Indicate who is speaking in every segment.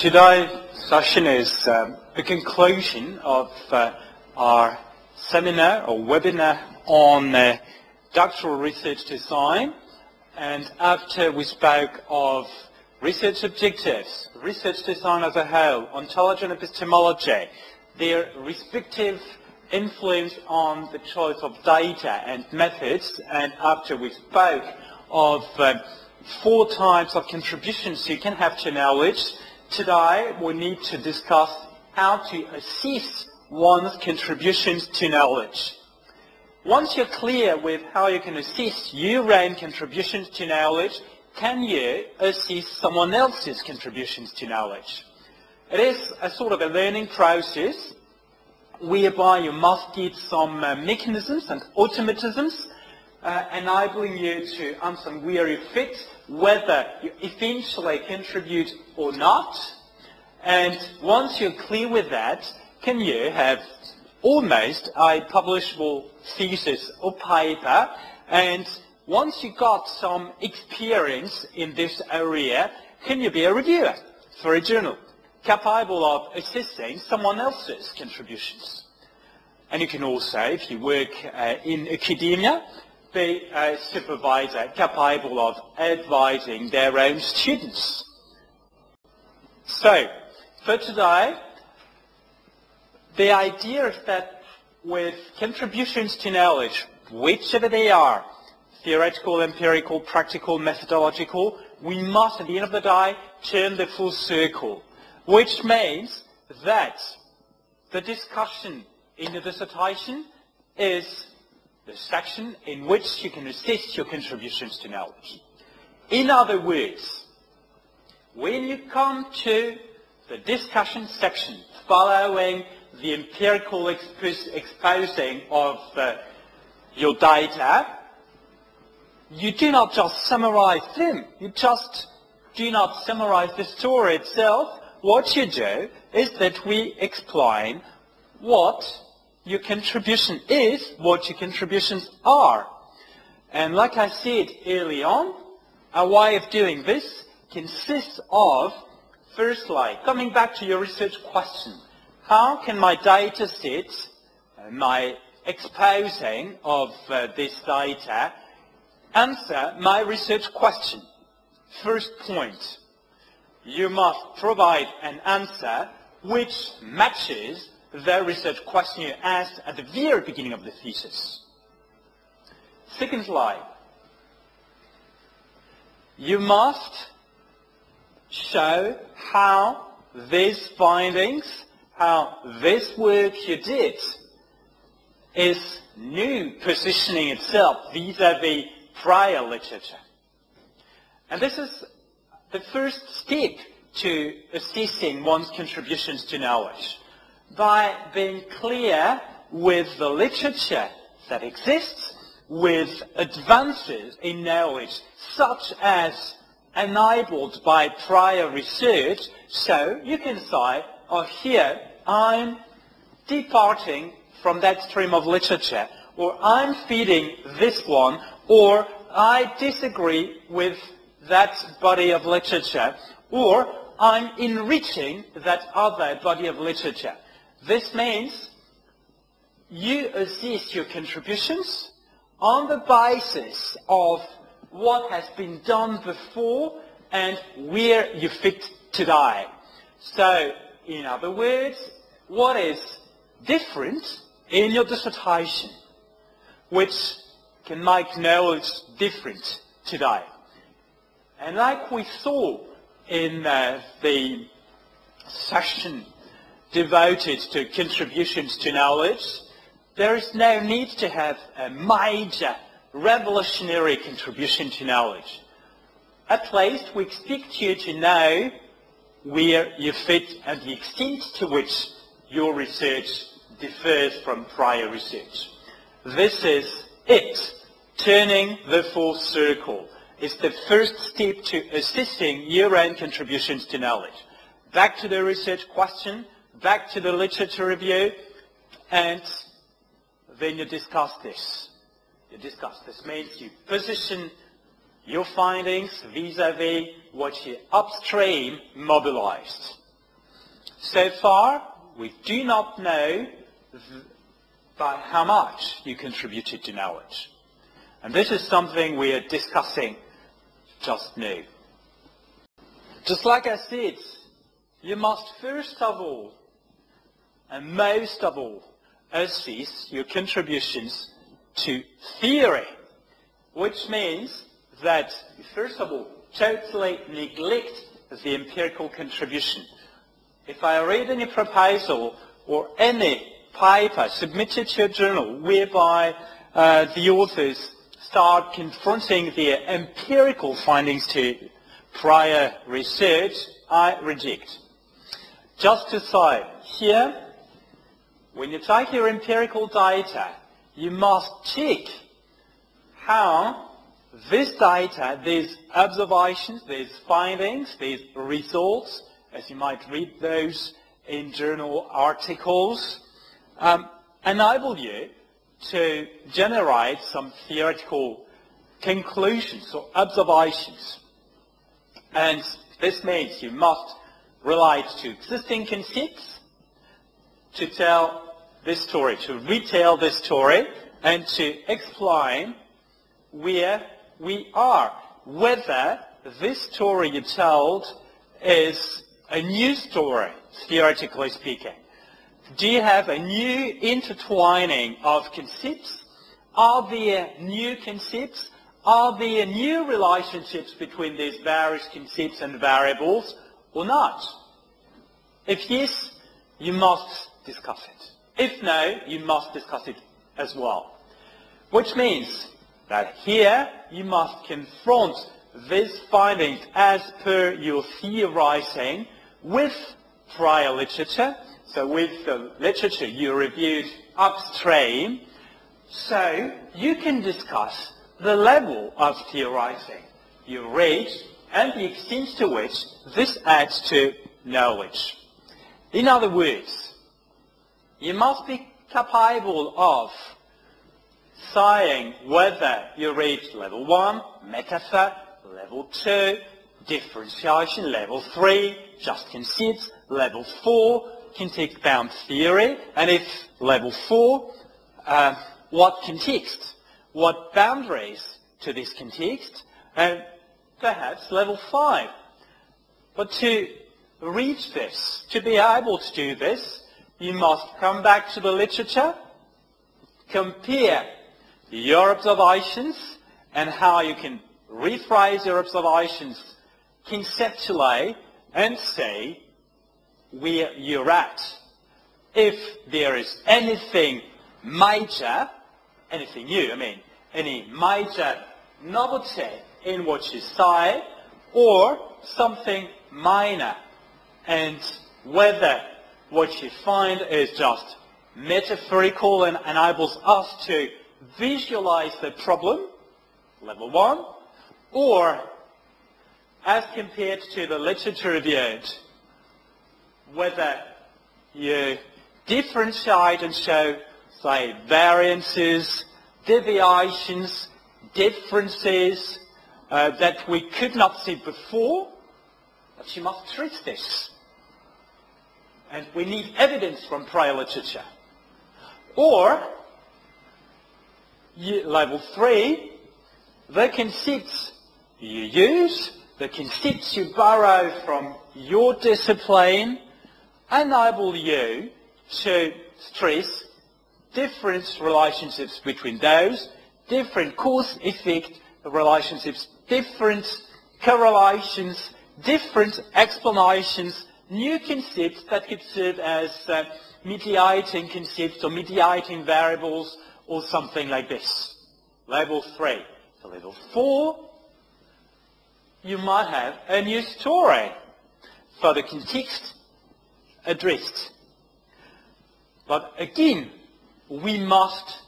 Speaker 1: Today's session is um, the conclusion of uh, our seminar or webinar on uh, doctoral research design. And after we spoke of research objectives, research design as a whole, ontology and epistemology, their respective influence on the choice of data and methods, and after we spoke of uh, four types of contributions you can have to knowledge, today we need to discuss how to assess one's contributions to knowledge. Once you're clear with how you can assess your own contributions to knowledge, can you assess someone else's contributions to knowledge? It is a sort of a learning process whereby you must get some uh, mechanisms and automatisms uh, enabling you to answer where you fit, whether you eventually contribute or not. And once you're clear with that, can you have almost a publishable thesis or paper and once you've got some experience in this area, can you be a reviewer for a journal capable of assessing someone else's contributions? And you can also, if you work uh, in academia, be a supervisor capable of advising their own students. So, for today, the idea is that with contributions to knowledge, whichever they are, theoretical, empirical, practical, methodological, we must, at the end of the day, turn the full circle, which means that the discussion in the dissertation is the section in which you can assist your contributions to knowledge. In other words, when you come to the discussion section following the empirical exposing of uh, your data, you do not just summarize them. You just do not summarize the story itself. What you do is that we explain what your contribution is, what your contributions are. And like I said early on, a way of doing this consists of, firstly, coming back to your research question. How can my data set, uh, my exposing of uh, this data, answer my research question? First point, you must provide an answer which matches the research question you asked at the very beginning of the thesis. Second slide. You must show how these findings, how this work you did is new positioning itself vis-à-vis prior literature. And this is the first step to assessing one's contributions to knowledge by being clear with the literature that exists, with advances in knowledge such as enabled by prior research, so you can say, oh here, I'm departing from that stream of literature, or I'm feeding this one, or I disagree with that body of literature, or I'm enriching that other body of literature. This means you assess your contributions on the basis of what has been done before and where you fit today. So, in other words, what is different in your dissertation, which can make knowledge different today. And like we saw in uh, the session devoted to contributions to knowledge, there is no need to have a major revolutionary contribution to knowledge. At least we expect you to know where you fit and the extent to which your research differs from prior research. This is it, turning the full circle. It's the first step to assessing your own contributions to knowledge. Back to the research question, back to the literature review, and then you discuss this. You discuss this means you position your findings vis-à-vis what you upstream mobilized. So far, we do not know by how much you contributed to knowledge. And this is something we are discussing just now. Just like I said, you must first of all, and most of all, assess your contributions to theory, which means that, first of all, totally neglect the empirical contribution. If I read any proposal or any paper submitted to a journal whereby uh, the authors start confronting their empirical findings to prior research, I reject. Just to say, here, when you take your empirical data, you must check how this data, these observations, these findings, these results, as you might read those in journal articles, um, enable you to generate some theoretical conclusions or observations. And this means you must relate to existing concepts to tell this story, to retell this story, and to explain where we are. Whether this story you told is a new story, theoretically speaking. Do you have a new intertwining of concepts? Are there new concepts? Are there new relationships between these various concepts and variables or not? If yes, you must discuss it. If no, you must discuss it as well. Which means that here you must confront these findings as per your theorizing with prior literature, so with the literature you reviewed upstream, so you can discuss the level of theorizing you read and the extent to which this adds to knowledge. In other words, you must be capable of saying whether you reach level 1, metaphor, level 2, differentiation, level 3, just concepts, level 4, context-bound theory, and if level 4, uh, what context, what boundaries to this context, and perhaps level 5. But to reach this, to be able to do this, you must come back to the literature, compare your observations and how you can rephrase your observations conceptually and say where you're at. If there is anything major, anything new, I mean, any major novelty in what you say, or something minor, and whether what you find is just metaphorical and enables us to visualize the problem, level one, or as compared to the literature reviewed, whether you differentiate and show, say, variances, deviations, differences uh, that we could not see before, but you must treat this. And we need evidence from prior literature. Or level three, the concepts you use, the concepts you borrow from your discipline, enable you to stress different relationships between those, different cause-effect relationships, different correlations, different explanations, new concepts that could serve as uh, mediating concepts or mediating variables or something like this. Level 3. To level 4, you might have a new story for the context addressed. But again, we must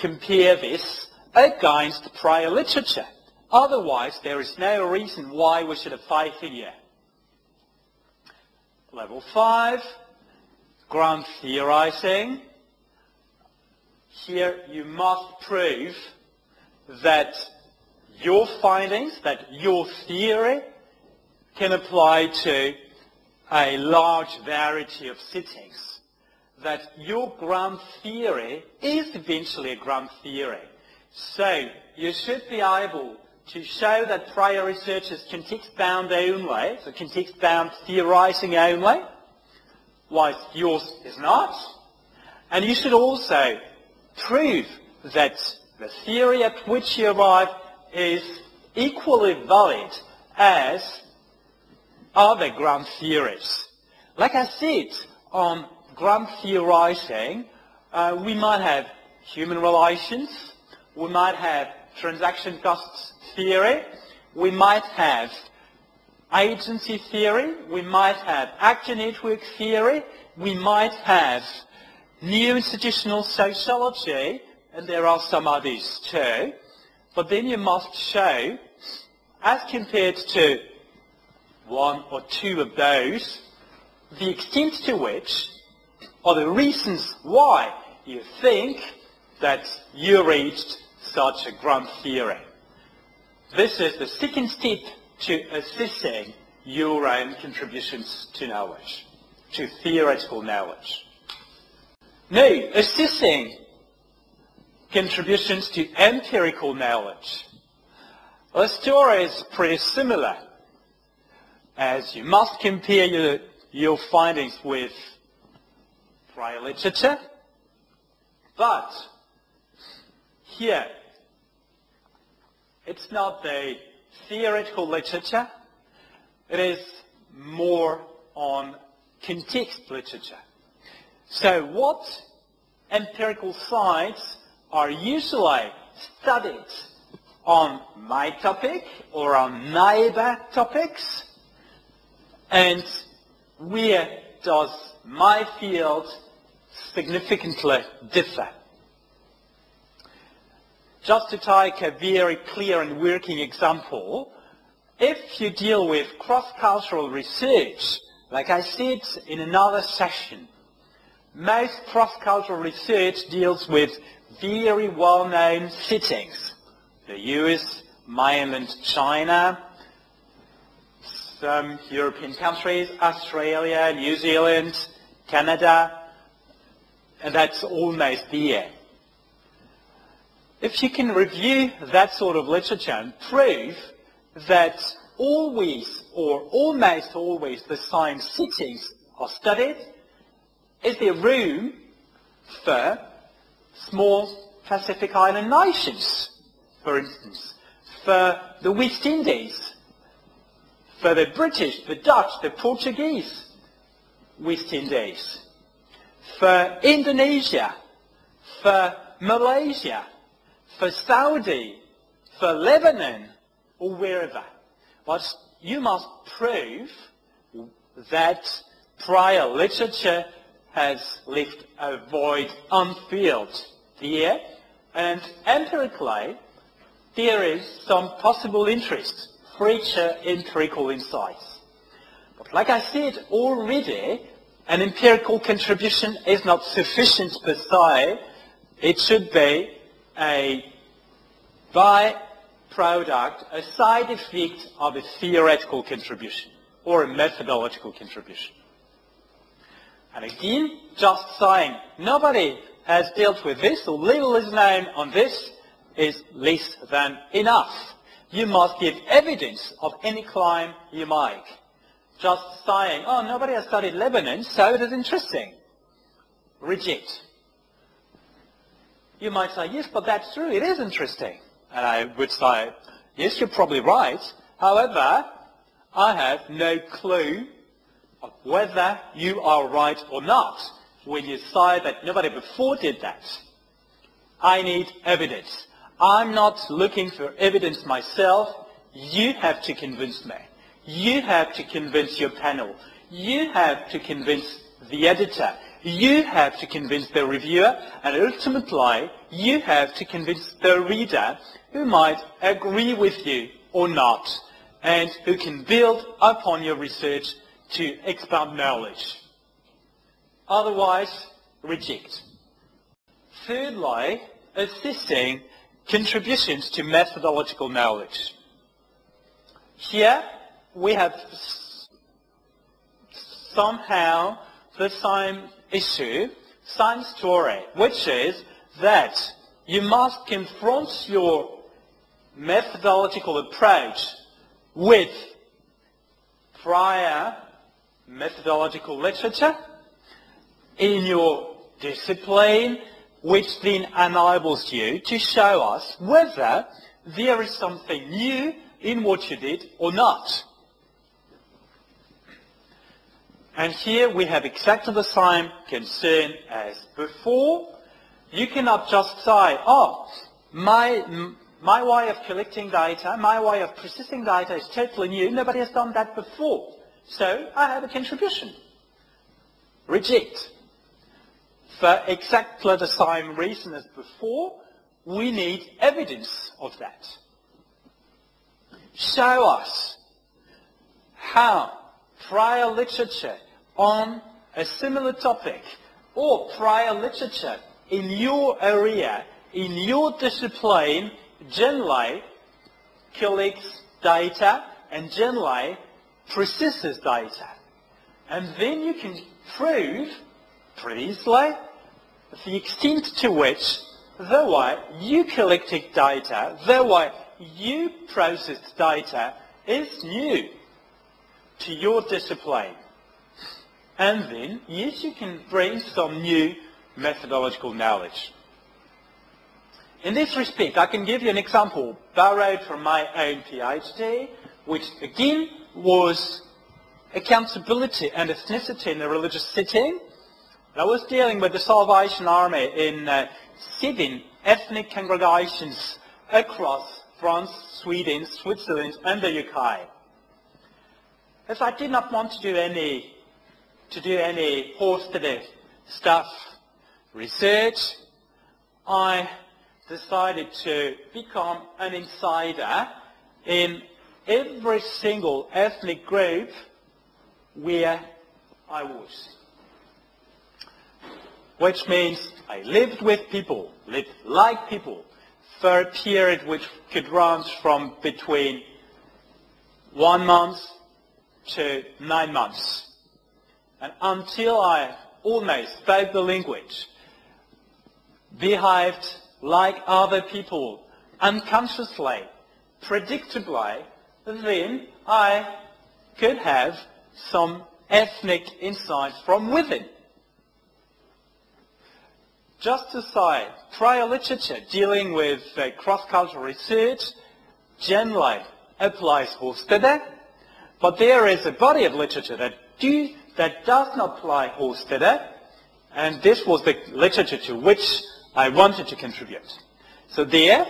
Speaker 1: compare this against prior literature. Otherwise, there is no reason why we should have faith in you. Level 5, grand theorizing. Here you must prove that your findings, that your theory can apply to a large variety of sittings, that your grand theory is eventually a grand theory. So you should be able to show that prior research is context-bound only, so context-bound theorizing only, whilst yours is not. And you should also prove that the theory at which you arrive is equally valid as other grand theories. Like I said, on grand theorizing, uh, we might have human relations, we might have transaction costs theory, we might have agency theory, we might have actor network theory, we might have new institutional sociology, and there are some others too. But then you must show, as compared to one or two of those, the extent to which, or the reasons why you think that you reached such a grand theory. This is the second step to assessing your own contributions to knowledge, to theoretical knowledge. Now, assessing contributions to empirical knowledge. The story is pretty similar, as you must compare your, your findings with prior literature, but here it's not the theoretical literature. It is more on context literature. So what empirical sites are usually studied on my topic or on neighbor topics? And where does my field significantly differ? Just to take a very clear and working example, if you deal with cross-cultural research, like I said in another session, most cross-cultural research deals with very well-known settings. The US, mainland China, some European countries, Australia, New Zealand, Canada, and that's almost there. If you can review that sort of literature and prove that always or almost always the same settings are studied, is there room for small Pacific Island nations, for instance, for the West Indies, for the British, the Dutch, the Portuguese West Indies, for Indonesia, for Malaysia, for Saudi, for Lebanon, or wherever. But you must prove that prior literature has left a void unfilled there, and empirically, there is some possible interest each empirical insights. But like I said already, an empirical contribution is not sufficient per se. It should be a byproduct, a side effect of a theoretical contribution or a methodological contribution. And again, just saying nobody has dealt with this or little is known on this is less than enough. You must give evidence of any claim you make. Just saying, oh, nobody has studied Lebanon, so it is interesting. Reject. You might say, yes, but that's true. It is interesting. And I would say, yes, you're probably right. However, I have no clue of whether you are right or not when you say that nobody before did that. I need evidence. I'm not looking for evidence myself. You have to convince me. You have to convince your panel. You have to convince the editor. You have to convince the reviewer, and ultimately, you have to convince the reader who might agree with you or not, and who can build upon your research to expand knowledge. Otherwise, reject. Thirdly, assessing contributions to methodological knowledge. Here, we have somehow the same issue, same story, which is that you must confront your methodological approach with prior methodological literature in your discipline, which then enables you to show us whether there is something new in what you did or not. And here we have exactly the same concern as before. You cannot just say, oh, my, my way of collecting data, my way of processing data is totally new. Nobody has done that before. So I have a contribution. Reject. For exactly the same reason as before, we need evidence of that. Show us how prior literature on a similar topic or prior literature in your area, in your discipline, generally collects data and generally processes data. And then you can prove pretty easily the extent to which the way you collected data, the way you processed data is new to your discipline. And then, yes, you can bring some new methodological knowledge. In this respect, I can give you an example borrowed from my own PhD, which again was accountability and ethnicity in a religious setting. I was dealing with the Salvation Army in uh, seven ethnic congregations across France, Sweden, Switzerland, and the UK. As I did not want to do any to do any hosted stuff research, I decided to become an insider in every single ethnic group where I was. Which means I lived with people, lived like people, for a period which could run from between one month to nine months. And until I almost spoke the language, behaved like other people, unconsciously, predictably, then I could have some ethnic insights from within. Just to say, prior literature dealing with uh, cross-cultural research generally applies for Hofstede, but there is a body of literature that, do, that does not apply Hofstede, and this was the literature to which I wanted to contribute. So there,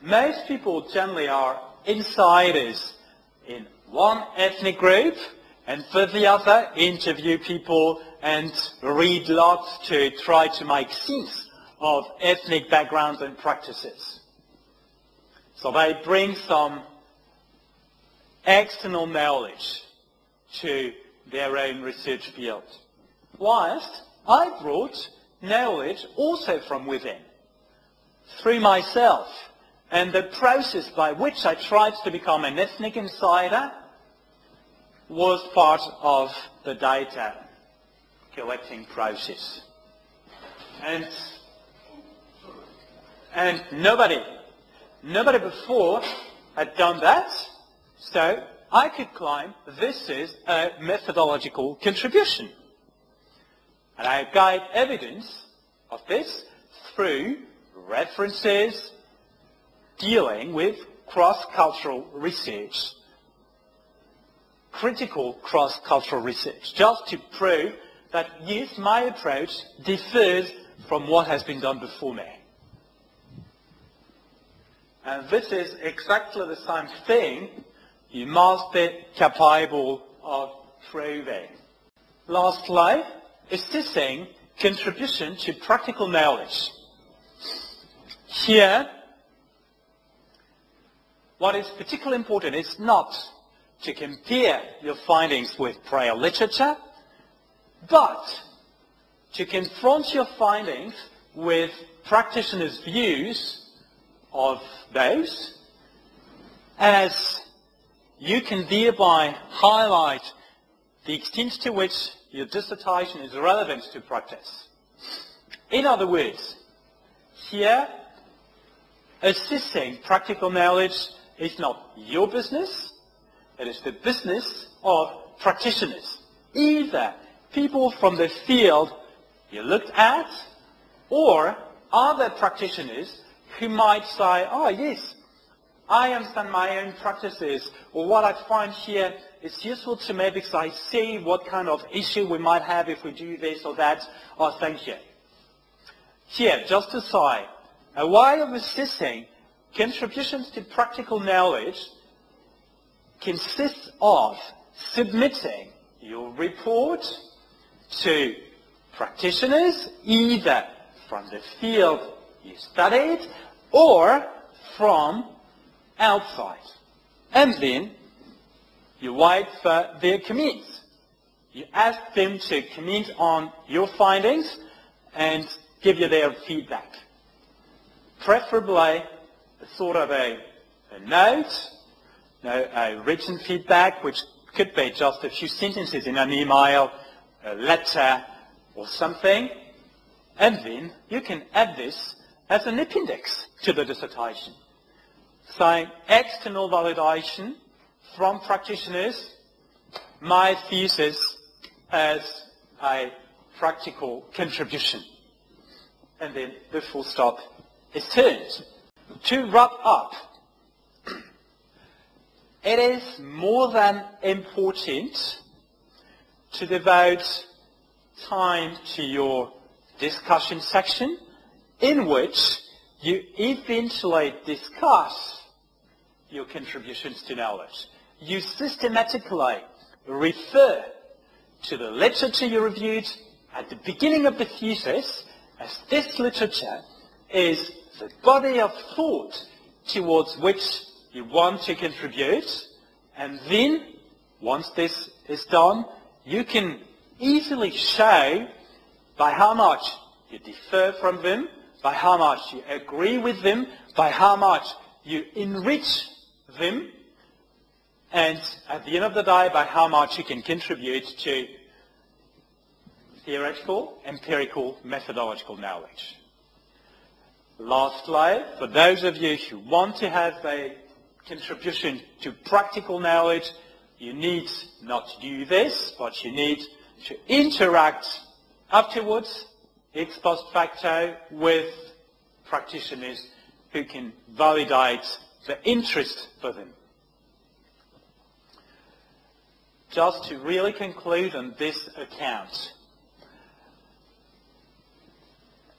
Speaker 1: most people generally are insiders in one ethnic group, and for the other, interview people and read lots to try to make sense of ethnic backgrounds and practices. So they bring some external knowledge to their own research field. Whilst I brought knowledge also from within, through myself, and the process by which I tried to become an ethnic insider was part of the data collecting process. And, and nobody, nobody before had done that, so I could claim this is a methodological contribution. And I guide evidence of this through references, dealing with cross-cultural research, critical cross-cultural research, just to prove that yes, my approach differs from what has been done before me. And this is exactly the same thing you must be capable of proving. Lastly, assessing contribution to practical knowledge. Here, what is particularly important is not to compare your findings with prior literature, but to confront your findings with practitioners' views of those as you can thereby highlight the extent to which your dissertation is relevant to practice. In other words, here, assessing practical knowledge is not your business, it is the business of practitioners. Either people from the field you looked at, or other practitioners who might say, oh yes, I understand my own practices, or what I find here is useful to me because I see what kind of issue we might have if we do this or that. Oh, thank you. Here, just to say, a way of assessing contributions to practical knowledge consists of submitting your report to practitioners, either from the field you studied or from outside. And then you wait for their comments. You ask them to comment on your findings and give you their feedback. Preferably a sort of a, a note, you know, a written feedback, which could be just a few sentences in an email, a letter, or something. And then you can add this as an appendix to the dissertation. Saying external validation from practitioners, my thesis as a practical contribution. And then the full stop is turned. To wrap up, it is more than important to devote time to your discussion section in which you eventually discuss your contributions to knowledge. You systematically refer to the literature you reviewed at the beginning of the thesis as this literature is the body of thought towards which you want to contribute. And then, once this is done, you can easily show by how much you differ from them, by how much you agree with them, by how much you enrich them, and at the end of the day, by how much you can contribute to theoretical, empirical, methodological knowledge. Lastly, for those of you who want to have a contribution to practical knowledge, you need not to do this, but you need to interact afterwards, ex post facto, with practitioners who can validate the interest for them. Just to really conclude on this account,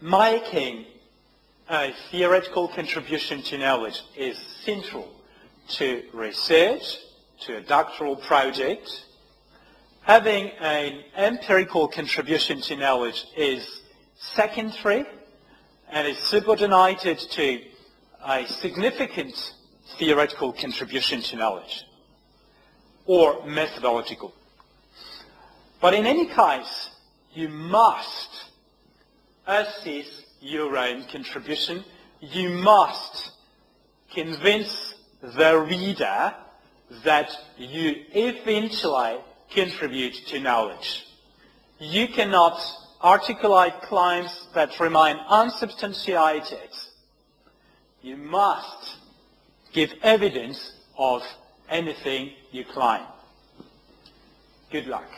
Speaker 1: making a theoretical contribution to knowledge is central to research, to a doctoral project, having an empirical contribution to knowledge is secondary and is subordinated to a significant theoretical contribution to knowledge or methodological. But in any case, you must assess your own contribution. You must convince the reader that you eventually contribute to knowledge. You cannot articulate claims that remain unsubstantiated. You must give evidence of anything you claim. Good luck.